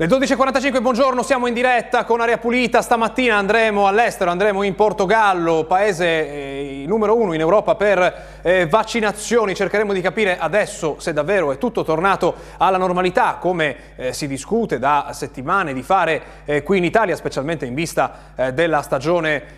Le 12.45, buongiorno, siamo in diretta con Aria Pulita. Stamattina andremo all'estero, andremo in Portogallo, paese eh, numero uno in Europa per eh, vaccinazioni. Cercheremo di capire adesso se davvero è tutto tornato alla normalità, come eh, si discute da settimane di fare eh, qui in Italia, specialmente in vista eh, della stagione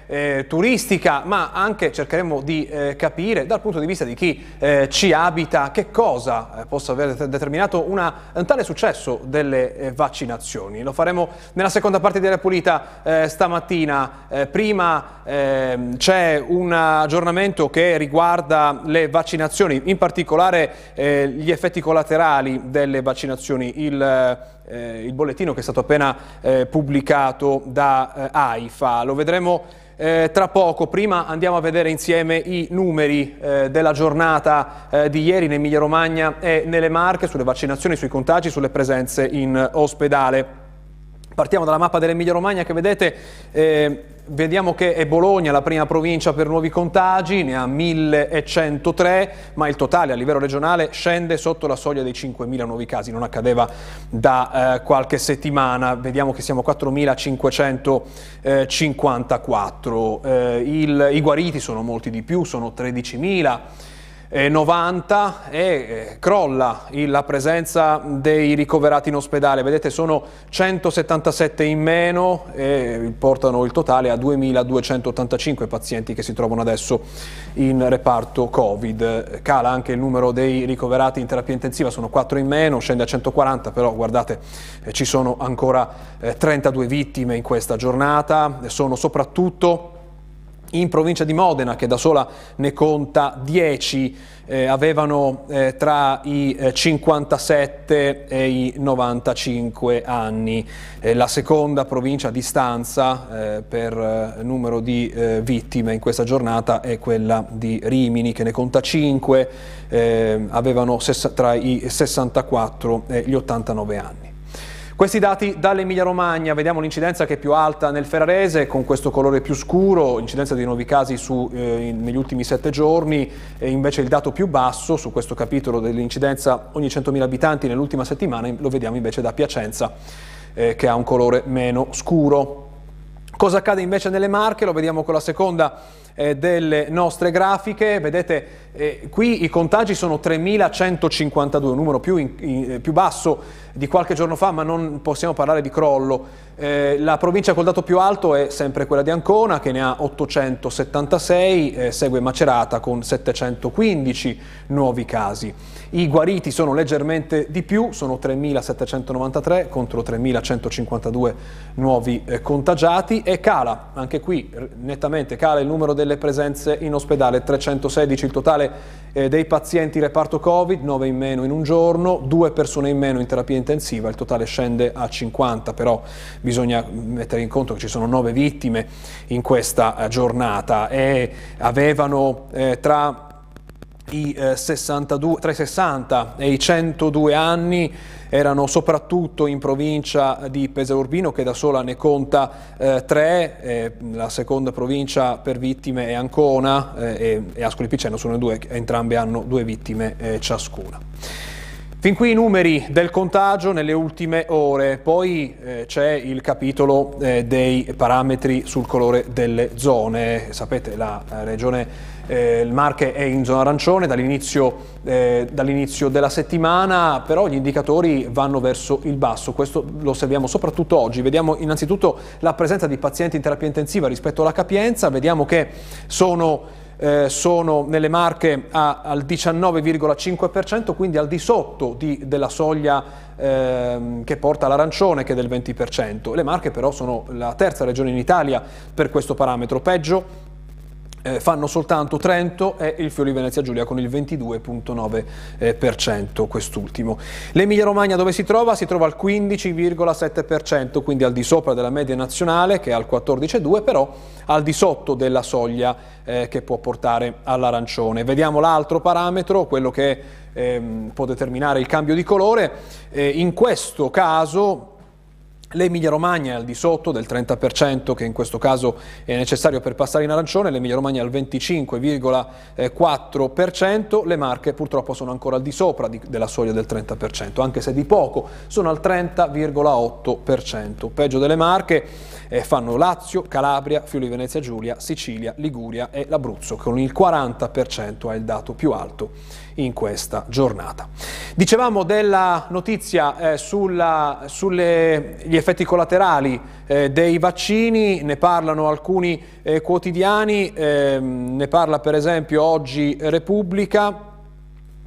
turistica, ma anche cercheremo di capire dal punto di vista di chi ci abita che cosa possa aver determinato una, un tale successo delle vaccinazioni vaccinazioni. Lo faremo nella seconda parte di Aria Pulita eh, stamattina. Eh, prima eh, c'è un aggiornamento che riguarda le vaccinazioni, in particolare eh, gli effetti collaterali delle vaccinazioni. Il, eh, il bollettino che è stato appena eh, pubblicato da AIFA. Lo vedremo eh, tra poco. Prima andiamo a vedere insieme i numeri eh, della giornata eh, di ieri in Emilia Romagna e nelle Marche sulle vaccinazioni, sui contagi, sulle presenze in ospedale. Partiamo dalla mappa dell'Emilia Romagna che vedete, eh, vediamo che è Bologna la prima provincia per nuovi contagi, ne ha 1103, ma il totale a livello regionale scende sotto la soglia dei 5.000 nuovi casi, non accadeva da eh, qualche settimana, vediamo che siamo a 4.554, eh, i guariti sono molti di più, sono 13.000 90 e eh, crolla la presenza dei ricoverati in ospedale, vedete sono 177 in meno e portano il totale a 2285 pazienti che si trovano adesso in reparto Covid. Cala anche il numero dei ricoverati in terapia intensiva, sono 4 in meno, scende a 140, però guardate eh, ci sono ancora 32 eh, vittime in questa giornata, sono soprattutto in provincia di Modena, che da sola ne conta 10, eh, avevano eh, tra i eh, 57 e i 95 anni. la seconda provincia a distanza eh, per eh, numero di eh, vittime in questa giornata è quella di Rimini, che ne conta 5, avevano tra i 64 e gli 89 anni. Questi dati dall'Emilia Romagna, vediamo l'incidenza che è più alta nel Ferrarese con questo colore più scuro, incidenza di nuovi casi su, eh, negli ultimi sette giorni e invece il dato più basso su questo capitolo dell'incidenza ogni 100.000 abitanti nell'ultima settimana lo vediamo invece da Piacenza eh, che ha un colore meno scuro. Cosa accade invece nelle Marche? Lo vediamo con la seconda eh, delle nostre grafiche. Vedete eh, qui i contagi sono 3.152, un numero più, in, in, eh, più basso di qualche giorno fa, ma non possiamo parlare di crollo. Eh, la provincia col dato più alto è sempre quella di Ancona, che ne ha 876, eh, segue Macerata con 715 nuovi casi. I guariti sono leggermente di più, sono 3.793 contro 3.152 nuovi eh, contagiati e cala, anche qui nettamente cala il numero delle presenze in ospedale, 316 il totale eh, dei pazienti reparto Covid, 9 in meno in un giorno, 2 persone in meno in terapia intensiva, il totale scende a 50, però bisogna mettere in conto che ci sono 9 vittime in questa eh, giornata. E avevano eh, tra i 62, tra i 60 e i 102 anni erano soprattutto in provincia di Pesaro Urbino che da sola ne conta eh, tre, eh, la seconda provincia per vittime è Ancona eh, e, e Ascoli Piceno sono due, entrambe hanno due vittime eh, ciascuna. Fin qui i numeri del contagio nelle ultime ore, poi eh, c'è il capitolo eh, dei parametri sul colore delle zone. Sapete, la eh, regione eh, il Marche è in zona arancione dall'inizio, eh, dall'inizio della settimana, però gli indicatori vanno verso il basso, questo lo osserviamo soprattutto oggi. Vediamo innanzitutto la presenza di pazienti in terapia intensiva rispetto alla capienza, vediamo che sono eh, sono nelle Marche a, al 19,5%, quindi al di sotto di, della soglia eh, che porta all'arancione che è del 20%. Le Marche però sono la terza regione in Italia per questo parametro, peggio eh, fanno soltanto Trento e il Fiori Venezia Giulia con il 22,9% quest'ultimo. L'Emilia Romagna dove si trova? Si trova al 15,7%, quindi al di sopra della media nazionale che è al 14,2%, però al di sotto della soglia eh, che può portare all'arancione. Vediamo l'altro parametro, quello che ehm, può determinare il cambio di colore. Eh, in questo caso L'Emilia Romagna è al di sotto del 30% che in questo caso è necessario per passare in arancione, l'Emilia Romagna è al 25,4%, le Marche purtroppo sono ancora al di sopra di, della soglia del 30%, anche se di poco, sono al 30,8%. Peggio delle Marche eh, fanno Lazio, Calabria, Friuli Venezia Giulia, Sicilia, Liguria e l'Abruzzo, con il 40% è il dato più alto in questa giornata. Dicevamo della notizia eh, sugli effetti collaterali eh, dei vaccini, ne parlano alcuni eh, quotidiani, ehm, ne parla per esempio oggi Repubblica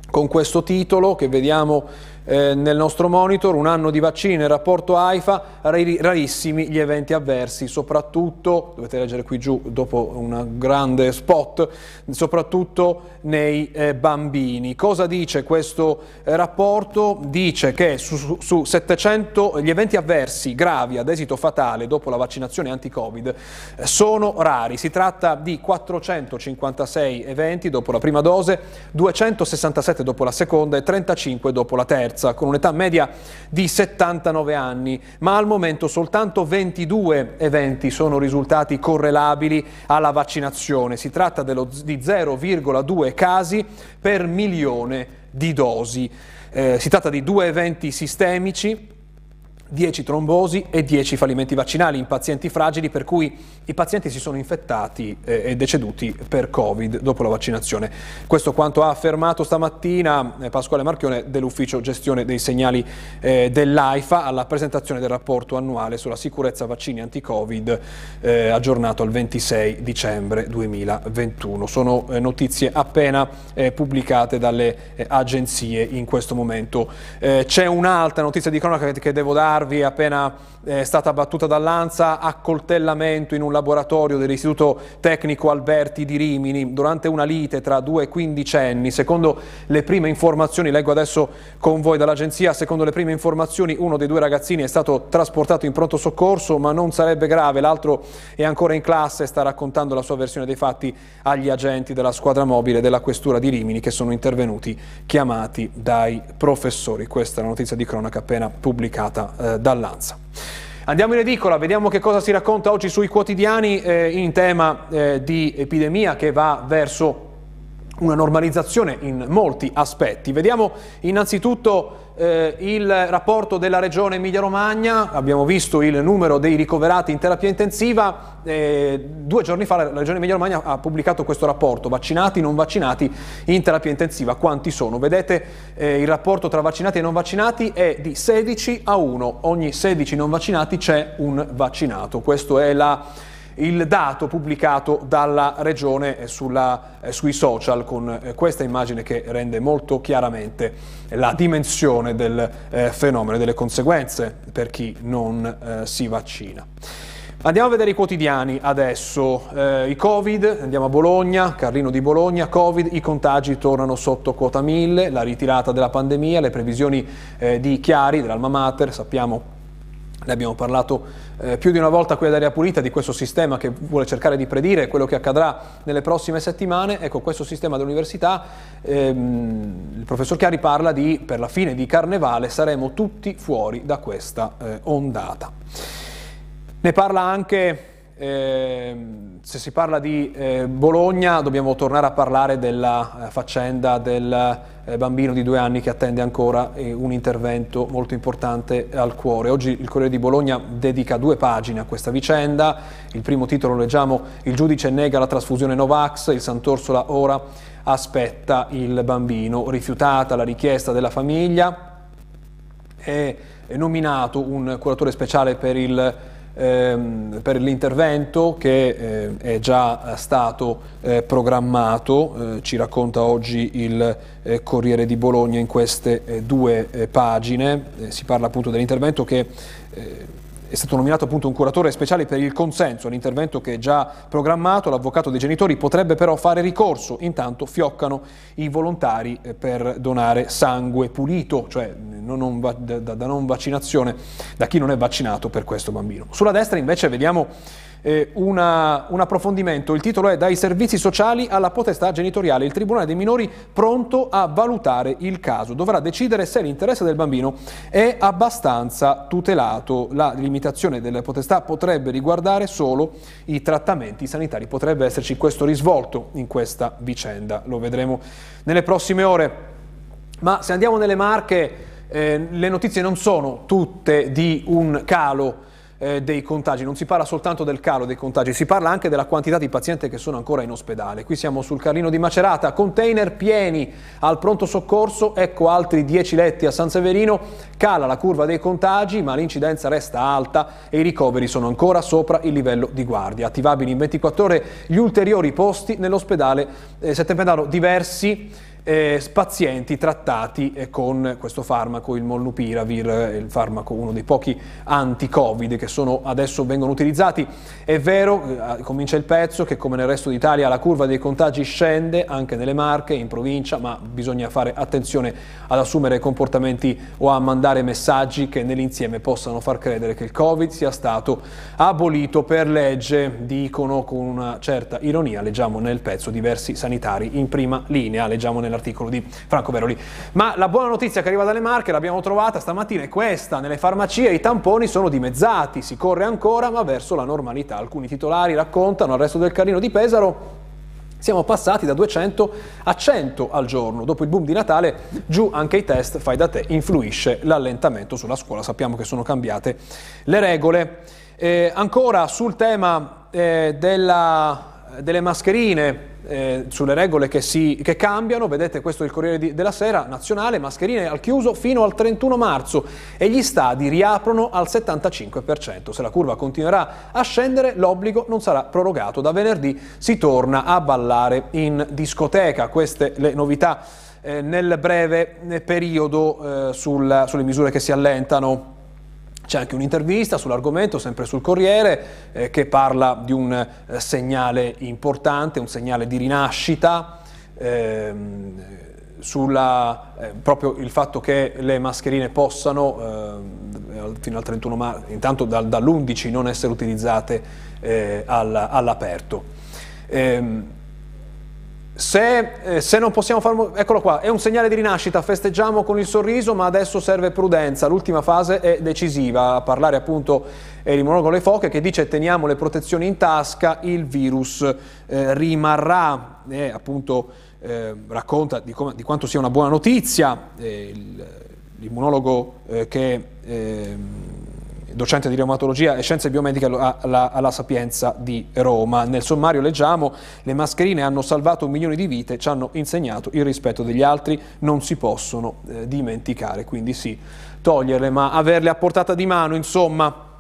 con questo titolo che vediamo eh, nel nostro monitor, un anno di vaccini nel rapporto AIFA, rarissimi gli eventi avversi, soprattutto, dovete leggere qui giù dopo un grande spot, soprattutto nei eh, bambini. Cosa dice questo eh, rapporto? Dice che su, su 700 gli eventi avversi gravi ad esito fatale dopo la vaccinazione anti-Covid eh, sono rari. Si tratta di 456 eventi dopo la prima dose, 267 dopo la seconda e 35 dopo la terza terza, con un'età media di 79 anni, ma al momento soltanto 22 eventi sono risultati correlabili alla vaccinazione. Si tratta dello, di 0,2 casi per milione di dosi. Eh, si tratta di due eventi sistemici 10 trombosi e 10 fallimenti vaccinali in pazienti fragili per cui i pazienti si sono infettati eh, e deceduti per Covid dopo la vaccinazione. Questo quanto ha affermato stamattina eh, Pasquale Marchione dell'ufficio gestione dei segnali eh, dell'AIFA alla presentazione del rapporto annuale sulla sicurezza vaccini anti-Covid aggiornato al 26 dicembre 2021. Sono notizie appena pubblicate dalle agenzie in questo momento. c'è un'altra notizia di cronaca che devo darvi Narvi è appena eh, stata battuta dall'Anza, accoltellamento in un laboratorio dell'Istituto Tecnico Alberti di Rimini durante una lite tra due quindicenni. Secondo le prime informazioni, leggo adesso con voi dall'agenzia, secondo le prime informazioni uno dei due ragazzini è stato trasportato in pronto soccorso ma non sarebbe grave, l'altro è ancora in classe e sta raccontando la sua versione dei fatti agli agenti della squadra mobile della questura di Rimini che sono intervenuti chiamati dai professori. Questa è la notizia di cronaca appena pubblicata eh, dall'Ansa. Andiamo in edicola, vediamo che cosa si racconta oggi sui quotidiani eh, in tema eh, di epidemia che va verso una normalizzazione in molti aspetti. Vediamo innanzitutto eh, il rapporto della regione Emilia-Romagna, abbiamo visto il numero dei ricoverati in terapia intensiva, eh, due giorni fa la regione Emilia-Romagna ha pubblicato questo rapporto, vaccinati, non vaccinati in terapia intensiva, quanti sono? Vedete eh, il rapporto tra vaccinati e non vaccinati è di 16 a 1, ogni 16 non vaccinati c'è un vaccinato, questo è la il dato pubblicato dalla Regione sulla, eh, sui social con eh, questa immagine che rende molto chiaramente la dimensione del eh, fenomeno e delle conseguenze per chi non eh, si vaccina. Andiamo a vedere i quotidiani adesso. Eh, I Covid, andiamo a Bologna, Carlino di Bologna, Covid, i contagi tornano sotto quota 1000, la ritirata della pandemia, le previsioni eh, di Chiari, dell'Alma Mater, sappiamo ne abbiamo parlato eh, più di una volta qui ad Aria Pulita di questo sistema che vuole cercare di predire quello che accadrà nelle prossime settimane. Ecco, questo sistema dell'università, ehm, il professor Chiari parla di per la fine di Carnevale saremo tutti fuori da questa eh, ondata. Ne parla anche eh, se si parla di eh, Bologna dobbiamo tornare a parlare della eh, faccenda del eh, bambino di due anni che attende ancora eh, un intervento molto importante al cuore. Oggi il Corriere di Bologna dedica due pagine a questa vicenda. Il primo titolo lo leggiamo Il giudice nega la trasfusione Novax, il Sant'Orsola ora aspetta il bambino. Rifiutata la richiesta della famiglia, è nominato un curatore speciale per il ehm, per l'intervento che eh, è già stato eh, programmato, eh, ci racconta oggi il eh, Corriere di Bologna in queste eh, due eh, pagine, si parla appunto dell'intervento che è stato nominato appunto un curatore speciale per il consenso all'intervento che è già programmato, l'avvocato dei genitori potrebbe però fare ricorso, intanto fioccano i volontari eh, per donare sangue pulito, cioè non, da, da non vaccinazione, da chi non è vaccinato per questo bambino. Sulla destra invece vediamo eh, una, un approfondimento. Il titolo è Dai servizi sociali alla potestà genitoriale. Il Tribunale dei minori pronto a valutare il caso. Dovrà decidere se l'interesse del bambino è abbastanza tutelato. La limitazione delle potestà potrebbe riguardare solo i trattamenti sanitari. Potrebbe esserci questo risvolto in questa vicenda. Lo vedremo nelle prossime ore. Ma se andiamo nelle Marche, eh, le notizie non sono tutte di un calo eh, dei contagi, non si parla soltanto del calo dei contagi, si parla anche della quantità di pazienti che sono ancora in ospedale. Qui siamo sul Carlino di Macerata, container pieni al pronto soccorso, ecco altri 10 letti a San Severino, cala la curva dei contagi ma l'incidenza resta alta e i ricoveri sono ancora sopra il livello di guardia. Attivabili in 24 ore gli ulteriori posti nell'ospedale eh, settentrionale diversi eh, pazienti trattati eh, con questo farmaco, il Molnupiravir, eh, il farmaco, uno dei pochi anti-Covid che sono, adesso vengono utilizzati. È vero, eh, comincia il pezzo, che come nel resto d'Italia la curva dei contagi scende anche nelle Marche, in provincia, ma bisogna fare attenzione ad assumere comportamenti o a mandare messaggi che nell'insieme possano far credere che il Covid sia stato abolito per legge, dicono con una certa ironia, leggiamo nel pezzo diversi sanitari in prima linea, leggiamo nella nell'articolo di Franco Veroli. Ma la buona notizia che arriva dalle Marche, l'abbiamo trovata stamattina, è questa. Nelle farmacie i tamponi sono dimezzati, si corre ancora ma verso la normalità. Alcuni titolari raccontano al resto del Carlino di Pesaro siamo passati da 200 a 100 al giorno. Dopo il boom di Natale, giù anche i test fai da te, influisce l'allentamento sulla scuola. Sappiamo che sono cambiate le regole. Eh, ancora sul tema eh, della, delle mascherine, eh, sulle regole che, si, che, cambiano, vedete questo è il Corriere di, della Sera, nazionale, mascherine al chiuso fino al 31 marzo e gli stadi riaprono al 75%. Se la curva continuerà a scendere l'obbligo non sarà prorogato. Da venerdì si torna a ballare in discoteca. Queste le novità eh, nel breve periodo eh, sul, sulle misure che si allentano c'è anche un'intervista sull'argomento, sempre sul Corriere, eh, che parla di un eh, segnale importante, un segnale di rinascita, ehm, sulla, eh, proprio il fatto che le mascherine possano, eh, fino al 31 marzo, intanto dal, dall'11 non essere utilizzate eh, all'aperto. Ehm, se, eh, se, non possiamo farlo, eccolo qua, è un segnale di rinascita, festeggiamo con il sorriso, ma adesso serve prudenza, l'ultima fase è decisiva, a parlare appunto è l'immunologo Le Foche che dice teniamo le protezioni in tasca, il virus eh, rimarrà, eh, appunto racconta di, come, di, quanto sia una buona notizia, eh, l'immunologo eh, che ehm, docente di reumatologia e scienze biomediche alla, alla, Sapienza di Roma. Nel sommario leggiamo le mascherine hanno salvato milioni di vite, ci hanno insegnato il rispetto degli altri, non si possono eh, dimenticare, quindi sì, toglierle ma averle a portata di mano, insomma.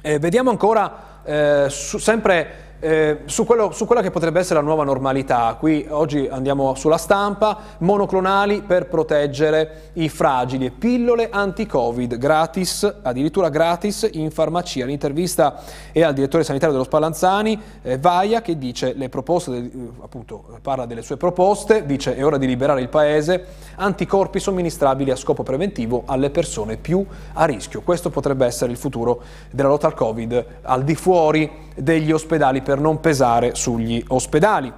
Eh, vediamo ancora eh, su, sempre eh, su, quello, su, quella che potrebbe essere la nuova normalità, qui oggi andiamo sulla stampa, monoclonali per proteggere i fragili pillole anti-covid gratis, addirittura gratis in farmacia. L'intervista è al direttore sanitario dello Spallanzani, eh, Vaia, che dice le proposte, eh, appunto parla delle sue proposte, dice è ora di liberare il paese, anticorpi somministrabili a scopo preventivo alle persone più a rischio. Questo potrebbe essere il futuro della lotta al covid al di fuori degli ospedali per non pesare sugli ospedali.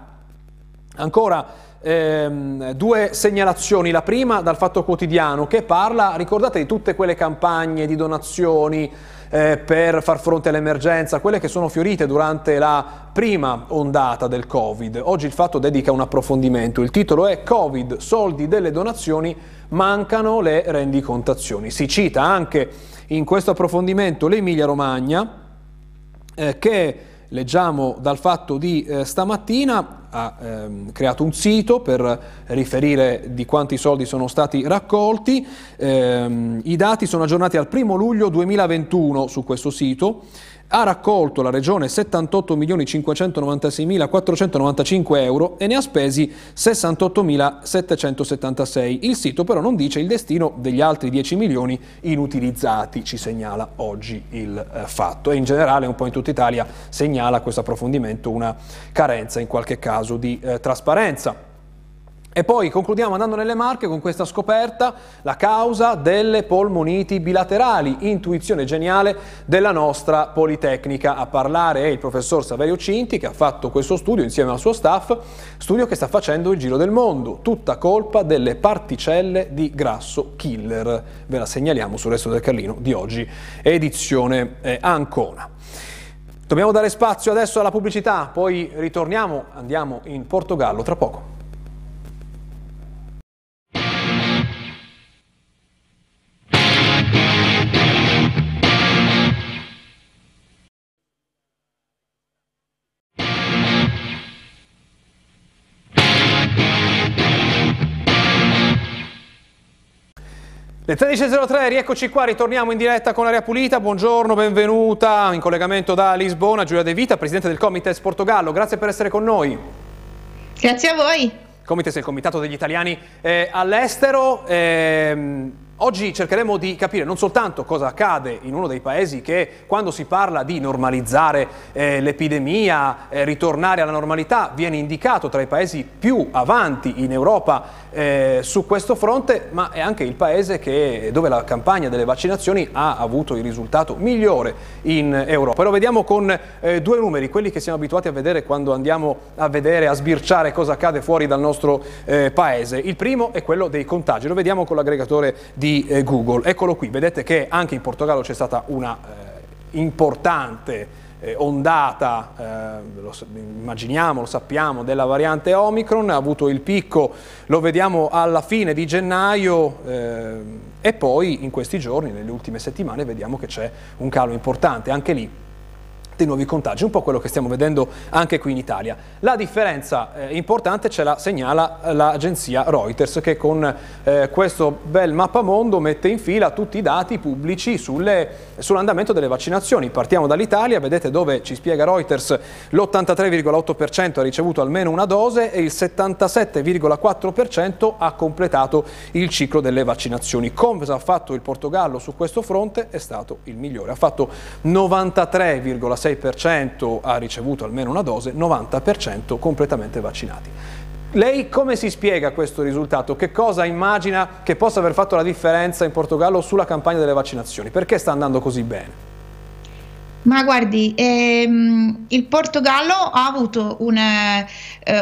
Ancora ehm, due segnalazioni, la prima dal Fatto Quotidiano che parla, ricordate di tutte quelle campagne di donazioni eh, per far fronte all'emergenza, quelle che sono fiorite durante la prima ondata del Covid. Oggi il Fatto dedica un approfondimento, il titolo è Covid, soldi delle donazioni, mancano le rendicontazioni. Si cita anche in questo approfondimento l'Emilia Romagna, eh, che leggiamo dal fatto di eh, stamattina ha ehm, creato un sito per riferire di quanti soldi sono stati raccolti. Eh, I dati sono aggiornati al 1 luglio 2021 su questo sito ha raccolto la regione 78.596.495 euro e ne ha spesi 68.776. Il sito però non dice il destino degli altri 10 milioni inutilizzati, ci segnala oggi il eh, fatto e in generale un po' in tutta Italia segnala questo approfondimento una carenza in qualche caso di eh, trasparenza. E poi concludiamo andando nelle Marche con questa scoperta, la causa delle polmoniti bilaterali, intuizione geniale della nostra Politecnica. A parlare è il professor Saverio Cinti che ha fatto questo studio insieme al suo staff, studio che sta facendo il giro del mondo, tutta colpa delle particelle di grasso killer. Ve la segnaliamo sul resto del Carlino di oggi, edizione eh, Ancona. Dobbiamo dare spazio adesso alla pubblicità, poi ritorniamo, andiamo in Portogallo tra poco. Le 13.03, rieccoci qua, ritorniamo in diretta con Aria Pulita, buongiorno, benvenuta in collegamento da Lisbona, Giulia De Vita, Presidente del Comites Portogallo, grazie per essere con noi. Grazie a voi. Comites è il Comitato degli Italiani eh, all'estero. Ehm, Oggi cercheremo di capire non soltanto cosa accade in uno dei paesi che quando si parla di normalizzare eh, l'epidemia, eh, ritornare alla normalità, viene indicato tra i paesi più avanti in Europa eh, su questo fronte, ma è anche il paese che, dove la campagna delle vaccinazioni ha avuto il risultato migliore in Europa. Lo vediamo con eh, due numeri, quelli che siamo abituati a vedere quando andiamo a vedere, a sbirciare cosa accade fuori dal nostro eh, paese. Il primo è quello dei contagi, lo vediamo con l'aggregatore di di eh, Google. Eccolo qui, vedete che anche in Portogallo c'è stata una eh, importante eh, ondata, eh, lo, immaginiamo, lo sappiamo, della variante Omicron, ha avuto il picco, lo vediamo alla fine di gennaio eh, e poi in questi giorni, nelle ultime settimane, vediamo che c'è un calo importante, anche lì dei nuovi contagi, un po' quello che stiamo vedendo anche qui in Italia. La differenza eh, importante ce la segnala l'agenzia Reuters che con eh, questo bel mappamondo mette in fila tutti i dati pubblici sull'andamento delle vaccinazioni. Partiamo dall'Italia, vedete dove ci spiega Reuters l'83,8% ha ricevuto almeno una dose e il 77,4% ha completato il ciclo delle vaccinazioni. Cosa ha fatto il Portogallo su questo fronte? È stato il migliore, ha fatto 93,6% 96% ha ricevuto almeno una dose, 90% completamente vaccinati. Lei come si spiega questo risultato? Che cosa immagina che possa aver fatto la differenza in Portogallo sulla campagna delle vaccinazioni? Perché sta andando così bene? Ma guardi, ehm, il Portogallo ha avuto un, eh,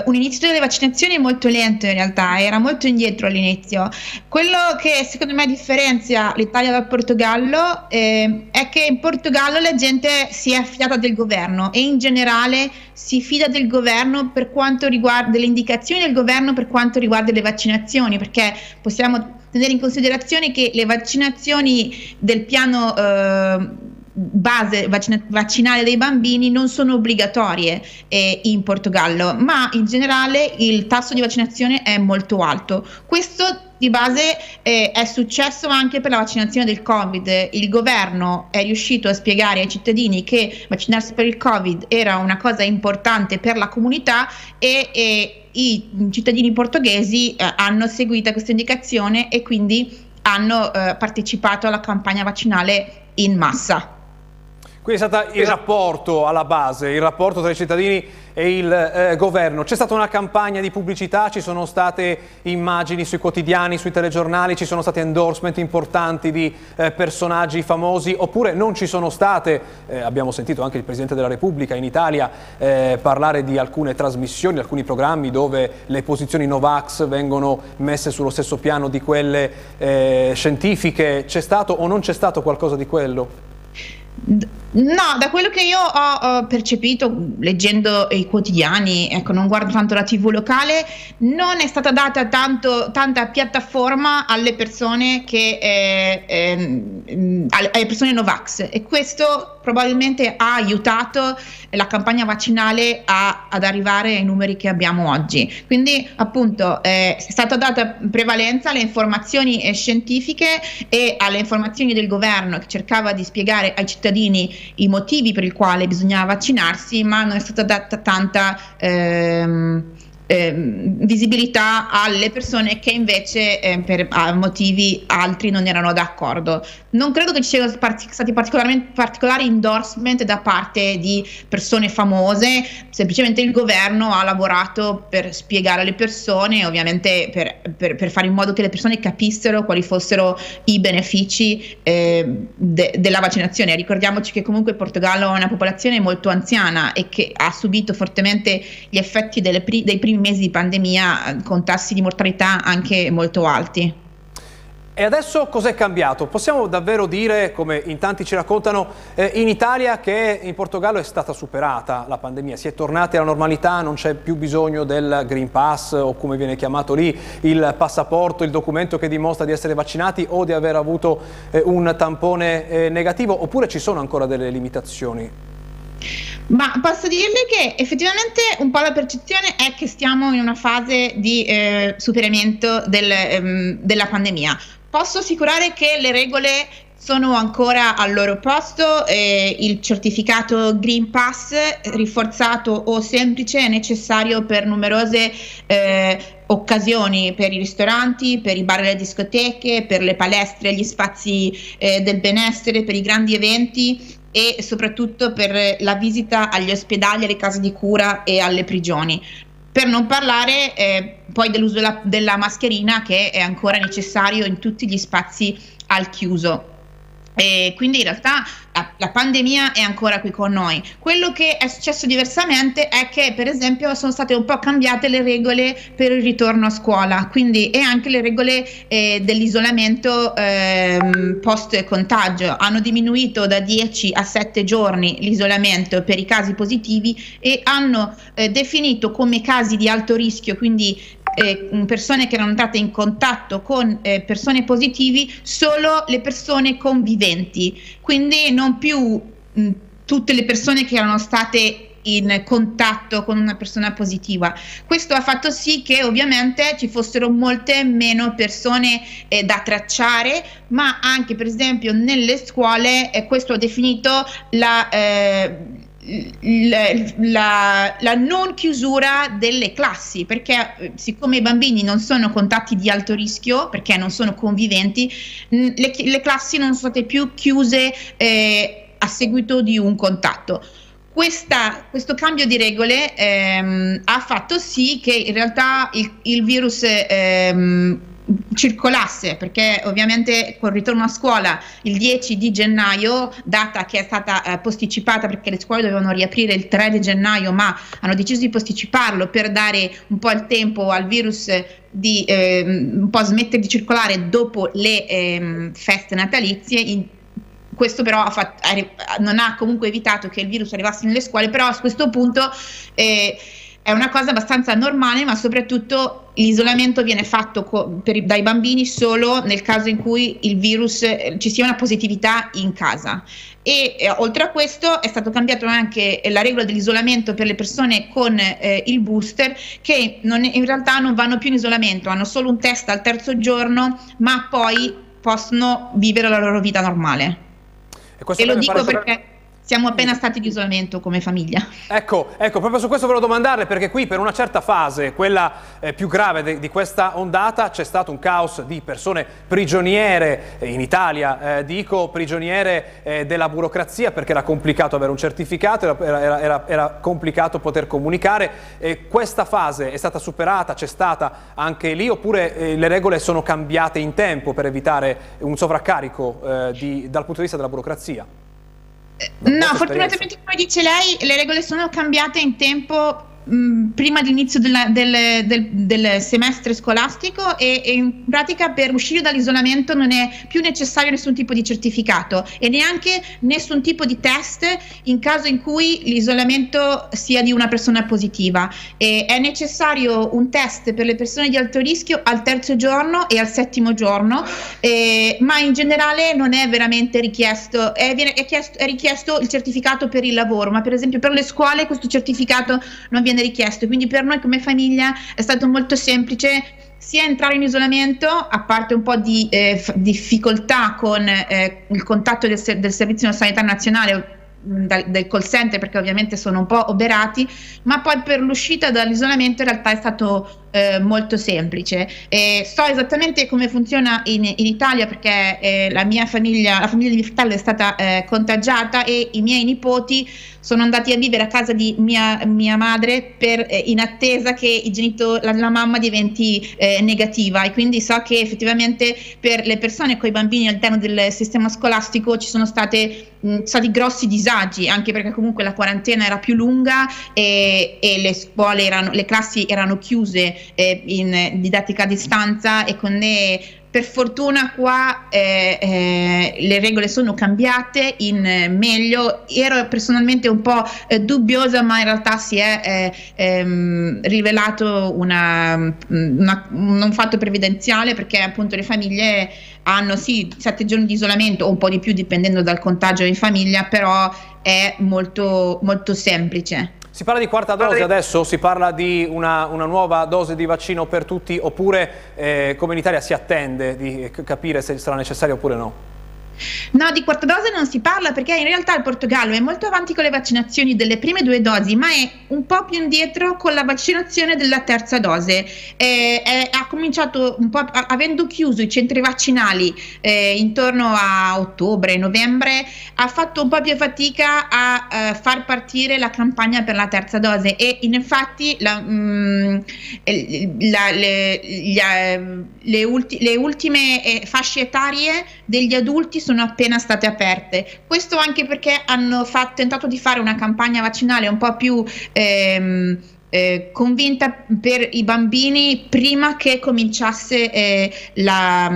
un, inizio delle vaccinazioni molto lento in realtà, era molto indietro all'inizio. Quello che secondo me differenzia l'Italia dal Portogallo eh, è che in Portogallo la gente si è affidata del governo e in generale si fida del governo per quanto riguarda le indicazioni del governo per quanto riguarda le vaccinazioni, perché possiamo tenere in considerazione che le vaccinazioni del piano... Eh, base vaccina- vaccinale dei bambini non sono obbligatorie eh, in Portogallo, ma in generale il tasso di vaccinazione è molto alto. Questo di base eh, è successo anche per la vaccinazione del Covid. Il governo è riuscito a spiegare ai cittadini che vaccinarsi per il Covid era una cosa importante per la comunità e, e i cittadini portoghesi eh, hanno seguito questa indicazione e quindi hanno eh, partecipato alla campagna vaccinale in massa. Qui è stato il rapporto alla base, il rapporto tra i cittadini e il eh, governo. C'è stata una campagna di pubblicità, ci sono state immagini sui quotidiani, sui telegiornali, ci sono stati endorsement importanti di eh, personaggi famosi oppure non ci sono state, eh, abbiamo sentito anche il Presidente della Repubblica in Italia eh, parlare di alcune trasmissioni, alcuni programmi dove le posizioni Novax vengono messe sullo stesso piano di quelle eh, scientifiche. C'è stato o non c'è stato qualcosa di quello? No, da quello che io ho, ho, percepito leggendo i quotidiani, ecco, non guardo tanto la TV locale, non è stata data tanto, tanta piattaforma alle persone che eh, eh, alle persone Novax e questo probabilmente ha aiutato la campagna vaccinale a, ad arrivare ai numeri che abbiamo oggi. Quindi, appunto, eh, è stata data prevalenza alle informazioni eh, scientifiche e alle informazioni del governo che cercava di spiegare ai cittadini i motivi per i quali bisognava vaccinarsi, ma non è stata data tanta ehm, eh, visibilità alle persone che invece eh, per motivi altri non erano d'accordo. Non credo che ci siano stati particolari endorsement da parte di persone famose, semplicemente il governo ha lavorato per spiegare alle persone, ovviamente per, per, per fare in modo che le persone capissero quali fossero i benefici eh, de, della vaccinazione. Ricordiamoci che comunque il Portogallo ha una popolazione molto anziana e che ha subito fortemente gli effetti pri- dei primi mesi di pandemia con tassi di mortalità anche molto alti. E adesso cos'è cambiato? Possiamo davvero dire, come in tanti ci raccontano, eh, in Italia che in Portogallo è stata superata la pandemia, si è tornati alla normalità, non c'è più bisogno del Green Pass o come viene chiamato lì, il passaporto, il documento che dimostra di essere vaccinati o di aver avuto eh, un tampone eh, negativo, oppure ci sono ancora delle limitazioni? Ma posso dirle che effettivamente un po' la percezione è che stiamo in una fase di eh, superamento del, ehm, della pandemia. Posso assicurare che le regole sono ancora al loro posto, eh, il certificato Green Pass rinforzato o semplice è necessario per numerose eh, occasioni, per i ristoranti, per i bar e le discoteche, per le palestre, gli spazi eh, del benessere, per i grandi eventi e soprattutto per la visita agli ospedali, alle case di cura e alle prigioni. Per non parlare eh, poi dell'uso della, della mascherina che è ancora necessario in tutti gli spazi al chiuso. E quindi in realtà la, la, pandemia è ancora qui con noi. Quello che è successo diversamente è che, per esempio, sono state un po' cambiate le regole per il ritorno a scuola, quindi e anche le regole eh, dell'isolamento eh, post contagio. Hanno diminuito da 10 a 7 giorni l'isolamento per i casi positivi e hanno eh, definito come casi di alto rischio, quindi eh, persone che erano entrate in contatto con eh, persone positivi solo le persone conviventi, quindi non più mh, tutte le persone che erano state in contatto con una persona positiva. Questo ha fatto sì che ovviamente ci fossero molte meno persone eh, da tracciare, ma anche per esempio nelle scuole eh, questo ha definito la eh, la, la, non chiusura delle classi, perché eh, siccome i bambini non sono contatti di alto rischio, perché non sono conviventi, le, le classi non sono state più chiuse eh, a seguito di un contatto. Questa, questo cambio di regole ehm, ha fatto sì che in realtà il, il virus ehm, circolasse perché ovviamente col ritorno a scuola il 10 di gennaio data che è stata eh, posticipata perché le scuole dovevano riaprire il 3 di gennaio ma hanno deciso di posticiparlo per dare un po' il tempo al virus di eh, un po' smettere di circolare dopo le eh, feste natalizie. In, questo però ha fatto, non ha comunque evitato che il virus arrivasse nelle scuole però a questo punto eh, è una cosa abbastanza normale, ma soprattutto l'isolamento viene fatto co- per, dai bambini solo nel caso in cui il virus eh, ci sia una positività in casa. E eh, oltre a questo è stato cambiato anche la regola dell'isolamento per le persone con eh, il booster che non, in realtà non vanno più in isolamento, hanno solo un test al terzo giorno, ma poi possono vivere la loro vita normale. E, e lo dico perché siamo appena stati di isolamento come famiglia. Ecco, ecco, proprio su questo volevo domandarle perché qui per una certa fase, quella eh, più grave de, di questa ondata, c'è stato un caos di persone prigioniere in Italia, eh, dico prigioniere eh, della burocrazia perché era complicato avere un certificato, era, era, era, era complicato poter comunicare. questa fase è stata superata, c'è stata anche lì oppure eh, le regole sono cambiate in tempo per evitare un sovraccarico eh, di, dal punto di vista della burocrazia? No, fortunatamente come dice lei, le regole sono cambiate in tempo Mm, prima dell'inizio della, del, del, del, semestre scolastico e, e, in pratica per uscire dall'isolamento non è più necessario nessun tipo di certificato e neanche nessun tipo di test in caso in cui l'isolamento sia di una persona positiva. E è necessario un test per le persone di alto rischio al terzo giorno e al settimo giorno, eh, ma in generale non è veramente richiesto è, è, chiesto, è richiesto il certificato per il lavoro, ma per esempio per le scuole questo certificato non viene viene richiesto. Quindi per noi come famiglia è stato molto semplice sia entrare in isolamento, a parte un po' di eh, difficoltà con eh, il contatto del, del Servizio Sanitario Nazionale da, del call center perché ovviamente sono un po' oberati, ma poi per l'uscita dall'isolamento in realtà è stato eh, molto semplice. Eh, so esattamente come funziona in, in Italia perché eh, la mia famiglia, la famiglia di mio fratello è stata eh, contagiata e i miei nipoti sono andati a vivere a casa di mia, mia madre per, eh, in attesa che genitori, la, la, mamma diventi eh, negativa e quindi so che effettivamente per le persone con i bambini all'interno del sistema scolastico ci sono state mh, stati grossi disagi anche perché comunque la quarantena era più lunga e, e le scuole erano, le classi erano chiuse eh, in didattica a distanza e con le per fortuna qua eh, eh, le regole sono cambiate in meglio. Ero personalmente un po' eh, dubbiosa, ma in realtà si è eh, ehm, rivelato una, una, un fatto previdenziale perché appunto le famiglie hanno sì sette giorni di isolamento o un po' di più dipendendo dal contagio in famiglia, però è molto, molto semplice. Si parla di quarta dose adesso? Si parla di una, una nuova dose di vaccino per tutti oppure eh, come in Italia si attende di capire se sarà necessario oppure no? No, di quarta dose non si parla perché in realtà il Portogallo è molto avanti con le vaccinazioni delle prime due dosi, ma è un po' più indietro con la vaccinazione della terza dose. Eh, eh, ha cominciato un po' avendo chiuso i centri vaccinali eh, intorno a ottobre, novembre, ha fatto un po' più fatica a eh, far partire la campagna per la terza dose e infatti la, mh, mm, la, le, gli, le, ulti, le ultime eh, fasce etarie degli adulti sono appena state aperte. Questo anche perché hanno fatto, tentato di fare una campagna vaccinale un po' più ehm, eh, convinta per i bambini prima che cominciasse eh, la,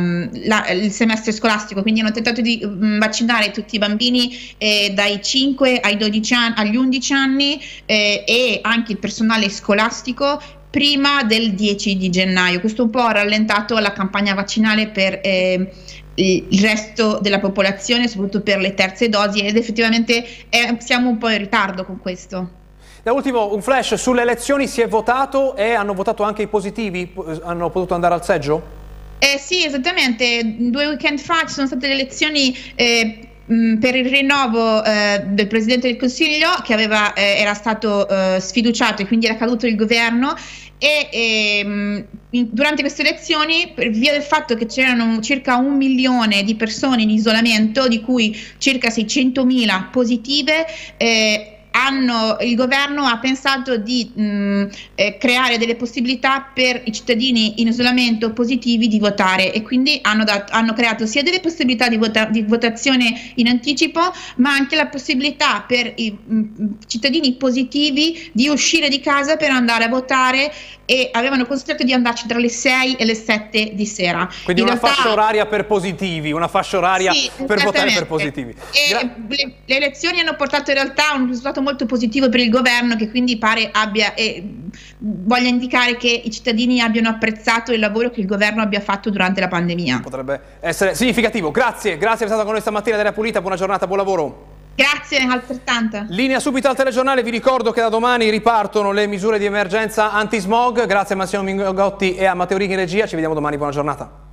la, il semestre scolastico, quindi hanno tentato di mh, mm, vaccinare tutti i bambini eh, dai 5 ai 12 anni, agli 11 anni e anche il personale scolastico prima del 10 di gennaio. Questo un po' ha rallentato la campagna vaccinale per eh, il resto della popolazione, soprattutto per le terze dosi ed effettivamente è, siamo un po' in ritardo con questo. Da ultimo un flash, sulle elezioni si è votato e hanno votato anche i positivi, hanno potuto andare al seggio? Eh sì, esattamente, due weekend fa ci sono state le elezioni eh, per il rinnovo eh, del Presidente del Consiglio che aveva, eh, era stato eh, sfiduciato e quindi era caduto il governo e ehm, durante queste elezioni, per via del fatto che c'erano circa un milione di persone in isolamento, di cui circa 600.000 positive, eh, hanno, il governo ha pensato di mh, eh, creare delle possibilità per i cittadini in isolamento positivi di votare e quindi hanno, dat- hanno creato sia delle possibilità di, vota- di, votazione in anticipo ma anche la possibilità per i mh, cittadini positivi di uscire di casa per andare a votare e avevano consigliato di andarci tra le 6 e le 7 di sera. Quindi in una realtà... fascia oraria per positivi, una fascia oraria sì, per votare per positivi. Le, le, elezioni hanno portato in realtà un risultato molto positivo per il governo che quindi pare abbia, eh, voglia indicare che i cittadini abbiano apprezzato il lavoro che il governo abbia fatto durante la pandemia. Potrebbe essere significativo. Grazie, grazie per essere stata con noi stamattina della Pulita, buona giornata, buon lavoro. Grazie, altrettanto. Linea subito al telegiornale, vi ricordo che da domani ripartono le misure di emergenza anti-smog. Grazie a Massimo Mingotti e a Matteo Righi in regia, ci vediamo domani, buona giornata.